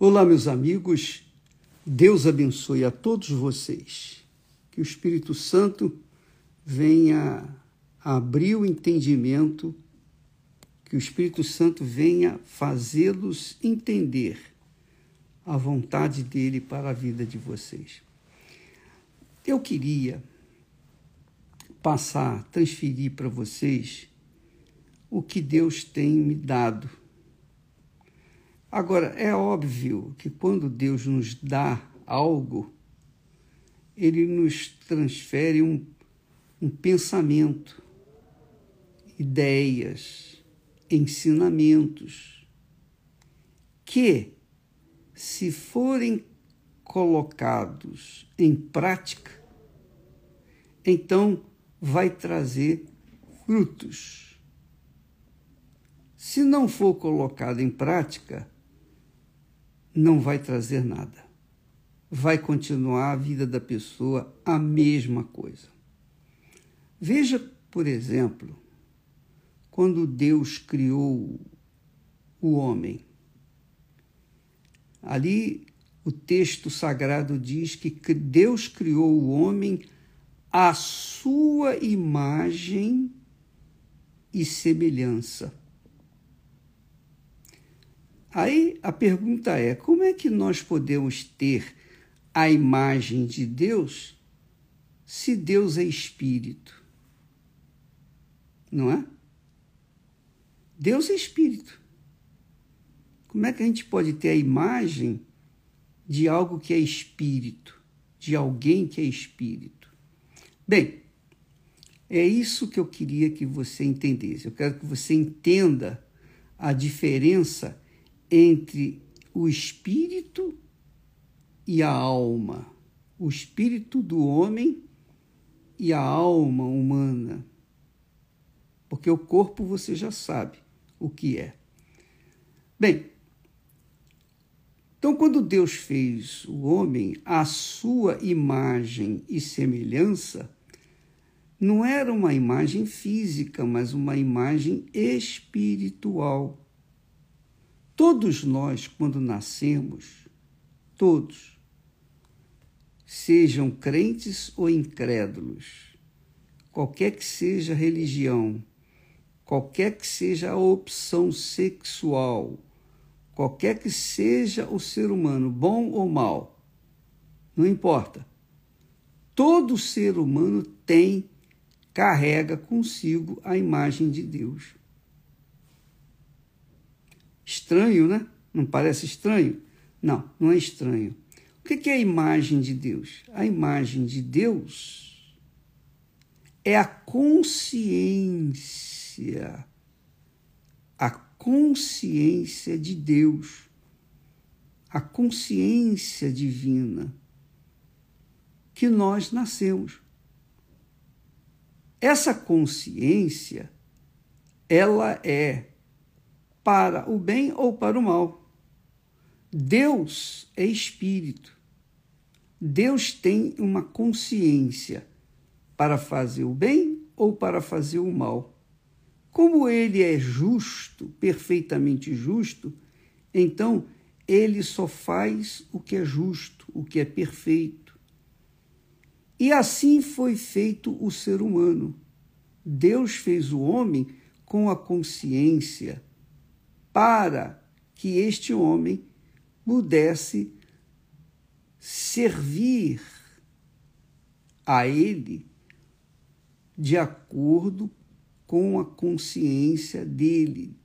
Olá, meus amigos. Deus abençoe a todos vocês. Que o Espírito Santo venha abrir o entendimento, que o Espírito Santo venha fazê-los entender a vontade dele para a vida de vocês. Eu queria passar, transferir para vocês o que Deus tem me dado Agora, é óbvio que quando Deus nos dá algo, ele nos transfere um, um pensamento, ideias, ensinamentos, que, se forem colocados em prática, então vai trazer frutos. Se não for colocado em prática, não vai trazer nada. Vai continuar a vida da pessoa a mesma coisa. Veja, por exemplo, quando Deus criou o homem. Ali o texto sagrado diz que Deus criou o homem à sua imagem e semelhança. Aí a pergunta é: como é que nós podemos ter a imagem de Deus se Deus é espírito? Não é? Deus é espírito. Como é que a gente pode ter a imagem de algo que é espírito, de alguém que é espírito? Bem, é isso que eu queria que você entendesse. Eu quero que você entenda a diferença entre o espírito e a alma, o espírito do homem e a alma humana. Porque o corpo você já sabe o que é. Bem, então quando Deus fez o homem à sua imagem e semelhança, não era uma imagem física, mas uma imagem espiritual. Todos nós, quando nascemos, todos, sejam crentes ou incrédulos, qualquer que seja a religião, qualquer que seja a opção sexual, qualquer que seja o ser humano, bom ou mal, não importa. Todo ser humano tem, carrega consigo a imagem de Deus. Estranho, né? Não parece estranho? Não, não é estranho. O que é a imagem de Deus? A imagem de Deus é a consciência, a consciência de Deus, a consciência divina que nós nascemos. Essa consciência, ela é para o bem ou para o mal. Deus é espírito. Deus tem uma consciência para fazer o bem ou para fazer o mal. Como ele é justo, perfeitamente justo, então ele só faz o que é justo, o que é perfeito. E assim foi feito o ser humano. Deus fez o homem com a consciência para que este homem pudesse servir a ele de acordo com a consciência dele,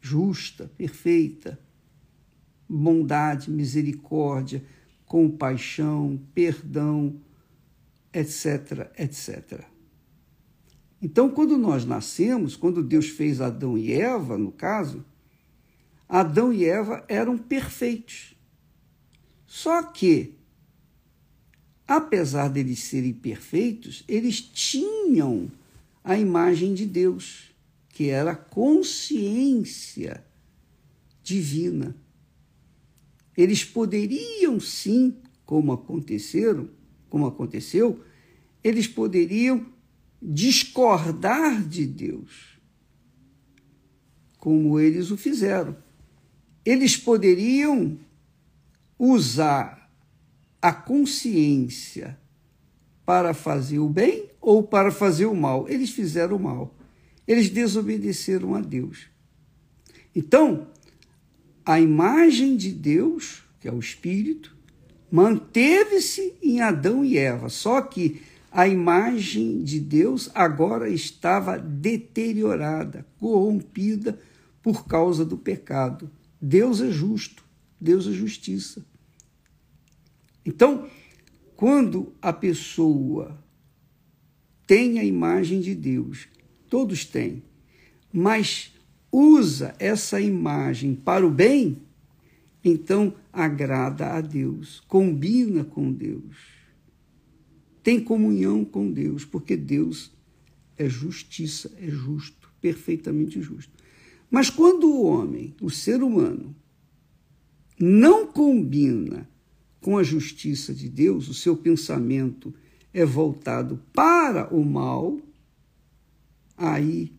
justa, perfeita, bondade, misericórdia, compaixão, perdão, etc, etc. Então, quando nós nascemos, quando Deus fez Adão e Eva, no caso, Adão e Eva eram perfeitos. Só que, apesar deles serem perfeitos, eles tinham a imagem de Deus, que era a consciência divina. Eles poderiam sim, como aconteceram, como aconteceu, eles poderiam discordar de Deus, como eles o fizeram eles poderiam usar a consciência para fazer o bem ou para fazer o mal. Eles fizeram o mal. Eles desobedeceram a Deus. Então, a imagem de Deus, que é o Espírito, manteve-se em Adão e Eva, só que a imagem de Deus agora estava deteriorada, corrompida por causa do pecado. Deus é justo, Deus é justiça. Então, quando a pessoa tem a imagem de Deus, todos têm, mas usa essa imagem para o bem, então agrada a Deus, combina com Deus, tem comunhão com Deus, porque Deus é justiça, é justo, perfeitamente justo. Mas quando o homem, o ser humano, não combina com a justiça de Deus, o seu pensamento é voltado para o mal, aí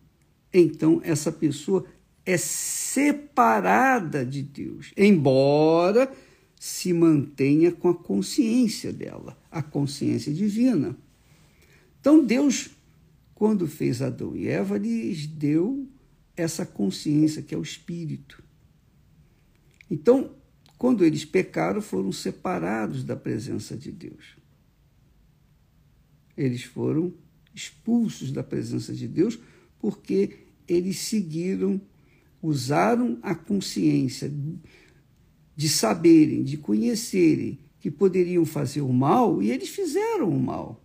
então essa pessoa é separada de Deus, embora se mantenha com a consciência dela, a consciência divina. Então Deus, quando fez Adão e Eva, lhes deu essa consciência que é o espírito. Então, quando eles pecaram, foram separados da presença de Deus. Eles foram expulsos da presença de Deus porque eles seguiram, usaram a consciência de saberem, de conhecerem que poderiam fazer o mal e eles fizeram o mal.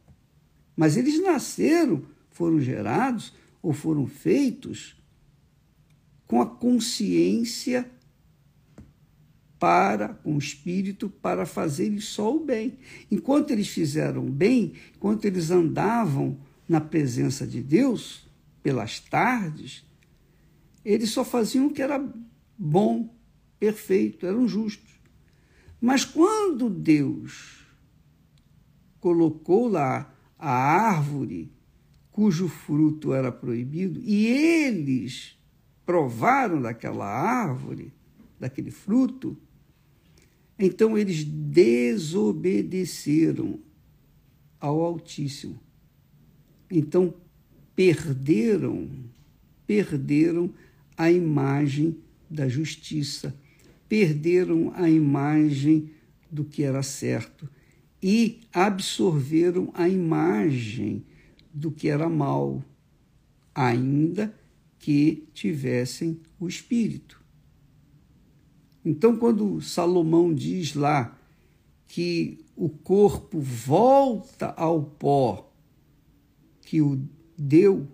Mas eles nasceram, foram gerados ou foram feitos com a consciência para, com o espírito, para fazerem só o bem. Enquanto eles fizeram bem, enquanto eles andavam na presença de Deus, pelas tardes, eles só faziam o que era bom, perfeito, eram justos. Mas quando Deus colocou lá a árvore cujo fruto era proibido e eles provaram daquela árvore, daquele fruto, então eles desobedeceram ao Altíssimo. Então perderam, perderam a imagem da justiça, perderam a imagem do que era certo e absorveram a imagem do que era mal, ainda que tivessem o espírito. Então, quando Salomão diz lá que o corpo volta ao pó que o deu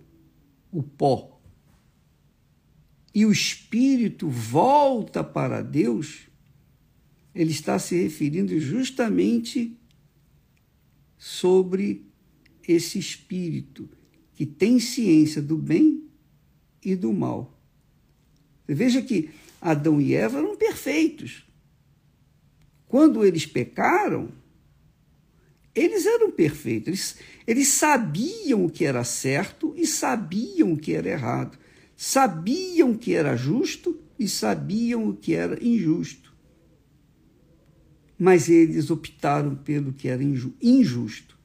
o pó e o espírito volta para Deus, ele está se referindo justamente sobre esse espírito que tem ciência do bem e do mal. Veja que Adão e Eva eram perfeitos. Quando eles pecaram, eles eram perfeitos. Eles, eles sabiam o que era certo e sabiam o que era errado. Sabiam o que era justo e sabiam o que era injusto. Mas eles optaram pelo que era injusto.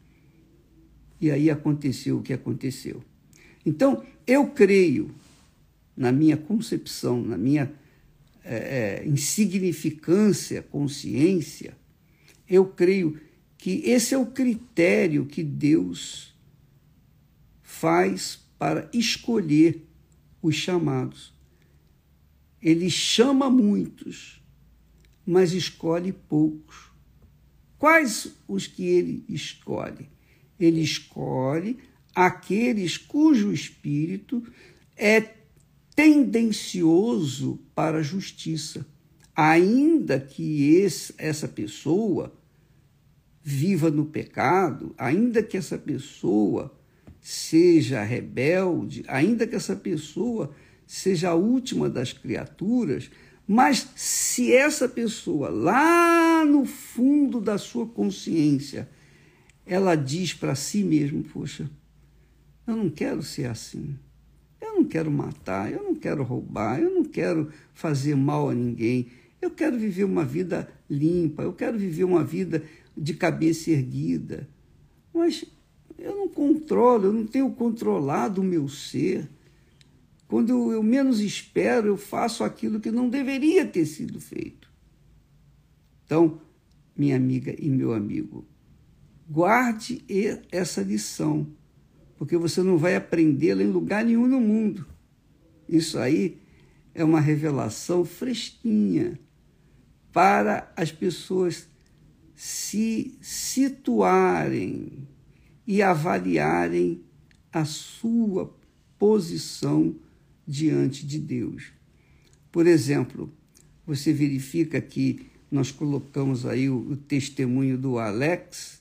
E aí aconteceu o que aconteceu. Então, eu creio, na minha concepção, na minha é, é, insignificância, consciência, eu creio que esse é o critério que Deus faz para escolher os chamados. Ele chama muitos, mas escolhe poucos. Quais os que ele escolhe? Ele escolhe aqueles cujo espírito é tendencioso para a justiça, ainda que esse, essa pessoa viva no pecado, ainda que essa pessoa seja rebelde, ainda que essa pessoa seja a última das criaturas, mas se essa pessoa lá no fundo da sua consciência ela diz para si mesma, poxa, eu não quero ser assim. Eu não quero matar, eu não quero roubar, eu não quero fazer mal a ninguém. Eu quero viver uma vida limpa, eu quero viver uma vida de cabeça erguida. Mas eu não controlo, eu não tenho controlado o meu ser. Quando eu menos espero, eu faço aquilo que não deveria ter sido feito. Então, minha amiga e meu amigo, guarde essa lição, porque você não vai aprendê-la em lugar nenhum no mundo. Isso aí é uma revelação fresquinha para as pessoas se situarem e avaliarem a sua posição diante de Deus. Por exemplo, você verifica que nós colocamos aí o, o testemunho do Alex.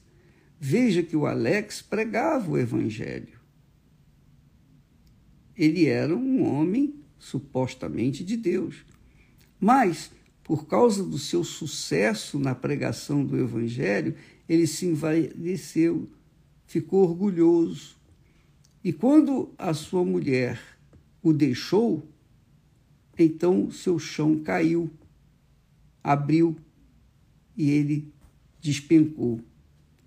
Veja que o Alex pregava o Evangelho. Ele era um homem supostamente de Deus. Mas, por causa do seu sucesso na pregação do Evangelho, ele se envaideceu, ficou orgulhoso. E quando a sua mulher o deixou, então seu chão caiu, abriu e ele despencou,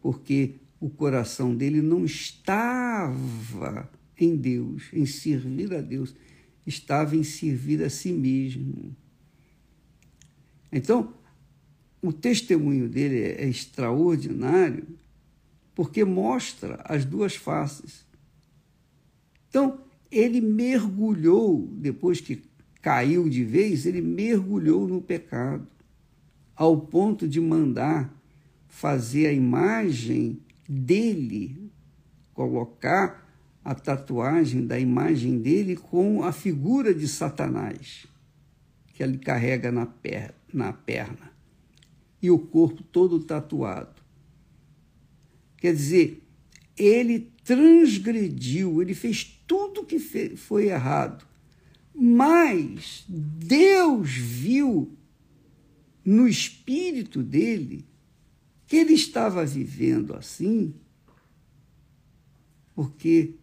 porque o coração dele não estava em Deus, em servir a Deus, estava em servir a si mesmo. Então, o testemunho dele é extraordinário porque mostra as duas faces. Então, ele mergulhou, depois que caiu de vez, ele mergulhou no pecado, ao ponto de mandar fazer a imagem dele, colocar a tatuagem da imagem dele com a figura de Satanás, que ele carrega na, na perna, e o corpo todo tatuado. Quer dizer, ele transgrediu, ele fez tudo que foi errado, mas Deus viu no espírito dele que ele estava vivendo assim, porque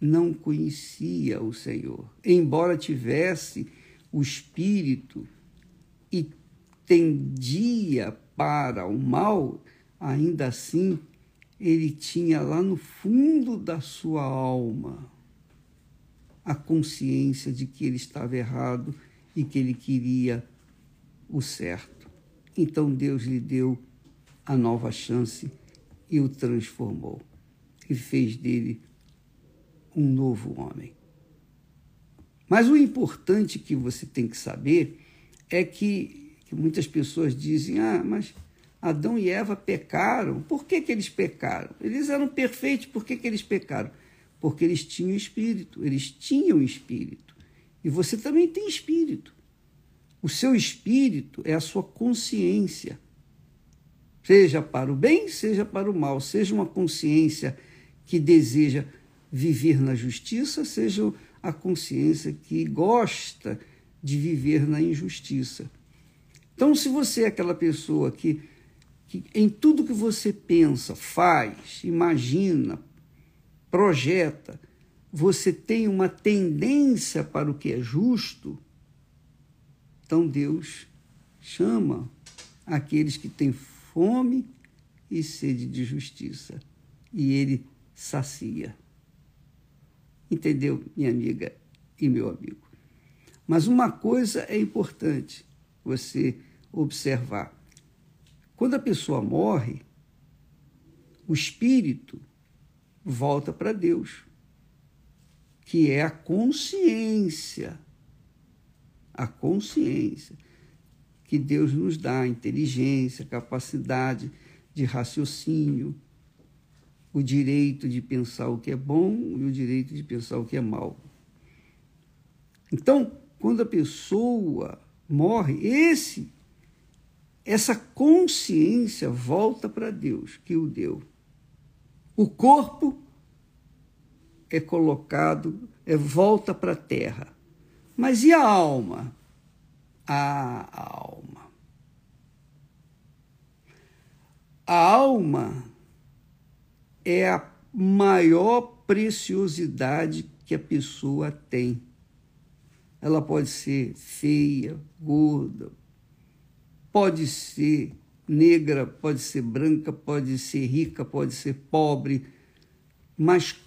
não conhecia o Senhor. Embora tivesse o espírito e tendia para o mal, ainda assim ele tinha lá no fundo da sua alma a consciência de que ele estava errado e que ele queria o certo. Então Deus lhe deu a nova chance e o transformou e fez dele um novo homem. Mas o importante que você tem que saber é que, que muitas pessoas dizem: ah, mas Adão e Eva pecaram. Por que, que eles pecaram? Eles eram perfeitos, por que, que eles pecaram? Porque eles tinham espírito, eles tinham espírito. E você também tem espírito. O seu espírito é a sua consciência. Seja para o bem, seja para o mal, seja uma consciência que deseja viver na justiça, seja a consciência que gosta de viver na injustiça. Então, se você é aquela pessoa que, que em tudo que você pensa, faz, imagina, projeta, você tem uma tendência para o que é justo, então Deus chama aqueles que têm fome e sede de justiça, e ele sacia. Entendeu, minha amiga e meu amigo? Mas uma coisa é importante você observar. Quando a pessoa morre, o espírito volta para Deus, que é a consciência. A consciência que Deus nos dá, inteligência, capacidade de raciocínio, o direito de pensar o que é bom e o direito de pensar o que é mal. Então, quando a pessoa morre, esse essa consciência volta para Deus que o deu. O corpo é colocado, é volta para a terra. Mas e a alma? A alma. A alma é a maior preciosidade que a pessoa tem. Ela pode ser feia, gorda, pode ser negra, pode ser branca, pode ser rica, pode ser pobre, mas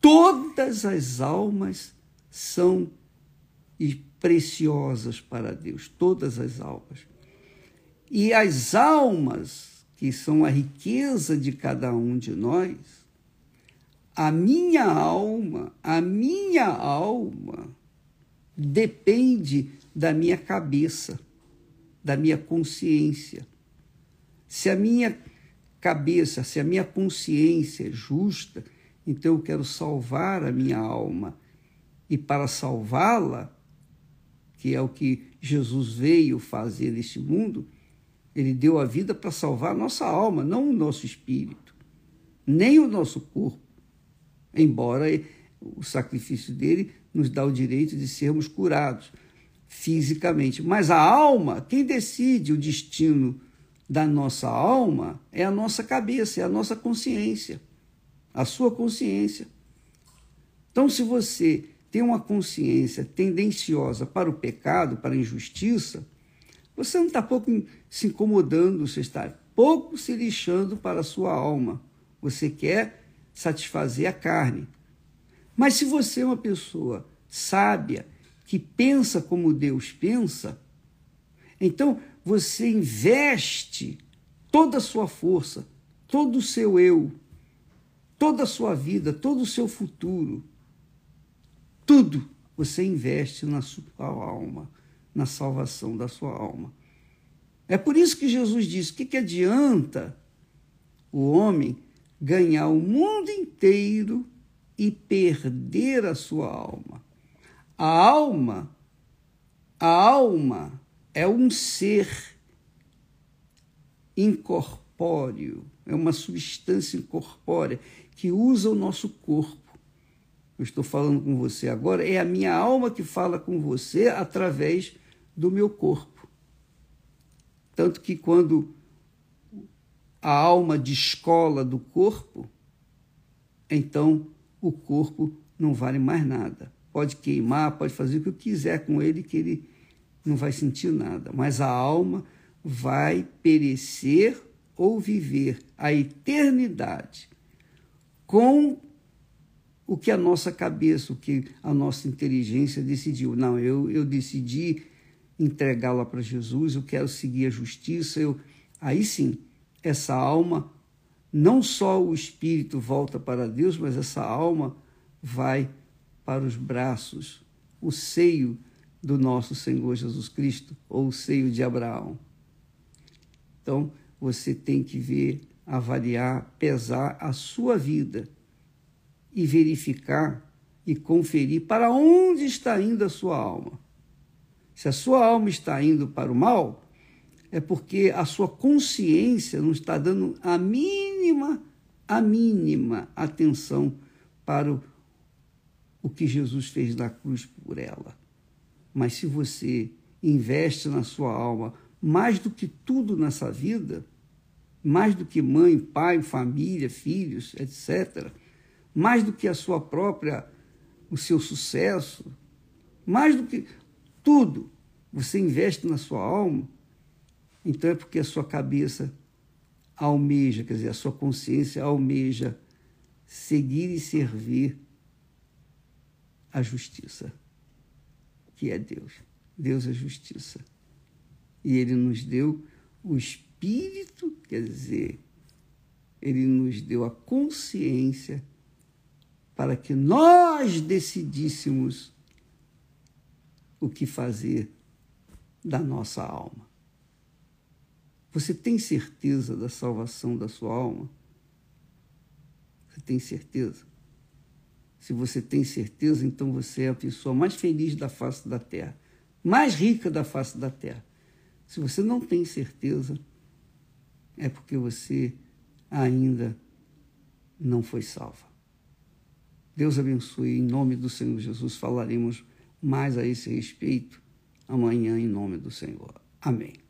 todas as almas são preciosas para Deus, todas as almas. E as almas, que são a riqueza de cada um de nós, a minha alma, a minha alma depende da minha cabeça, da minha consciência. Se a minha cabeça, se a minha consciência é justa, então eu quero salvar a minha alma. E para salvá-la, que é o que Jesus veio fazer neste mundo, ele deu a vida para salvar a nossa alma, não o nosso espírito, nem o nosso corpo. Embora o sacrifício dele nos dá o direito de sermos curados fisicamente, mas a alma, quem decide o destino da nossa alma é a nossa cabeça, é a nossa consciência, a sua consciência. Então, se você tem uma consciência tendenciosa para o pecado, para a injustiça, você não está pouco se incomodando, você está pouco se lixando para a sua alma. Você quer satisfazer a carne. Mas se você é uma pessoa sábia, que pensa como Deus pensa, então você investe toda a sua força, todo o seu eu, toda a sua vida, todo o seu futuro, tudo você investe na sua alma, na salvação da sua alma. É por isso que Jesus disse: o que, que adianta o homem ganhar o mundo inteiro e perder a sua alma? A alma, a alma é um ser incorpóreo, é uma substância incorpórea que usa o nosso corpo. Eu estou falando com você agora, é a minha alma que fala com você através do meu corpo. Tanto que quando a alma descola do corpo, então o corpo não vale mais nada. Pode queimar, pode fazer o que quiser com ele, que ele não vai sentir nada. Mas a alma vai perecer ou viver a eternidade com o que a nossa cabeça, o que a nossa inteligência decidiu. Não, eu, eu decidi entregá-la para Jesus, eu quero seguir a justiça. Eu... Aí sim, essa alma, não só o espírito volta para Deus, mas essa alma vai para os braços, o seio do nosso Senhor Jesus Cristo, ou o seio de Abraão. Então, você tem que ver, avaliar, pesar a sua vida e verificar e conferir para onde está indo a sua alma. Se a sua alma está indo para o mal, é porque a sua consciência não está dando a mínima, a mínima atenção para o, o que Jesus fez na cruz por ela. Mas se você investe na sua alma mais do que tudo nessa vida, mais do que mãe, pai, família, filhos, etc., mais do que a sua própria, o seu sucesso, mais do que tudo você investe na sua alma, então é porque a sua cabeça almeja, quer dizer, a sua consciência almeja seguir e servir a justiça, que é Deus. Deus é justiça. E Ele nos deu o Espírito, quer dizer, Ele nos deu a consciência para que nós decidíssemos o que fazer da nossa alma. Você tem certeza da salvação da sua alma? Você tem certeza? Se você tem certeza, então você é a pessoa mais feliz da face da terra, mais rica da face da terra. Se você não tem certeza, é porque você ainda não foi salva. Deus abençoe. Em nome do Senhor Jesus, falaremos mais a esse respeito amanhã, em nome do Senhor. Amém.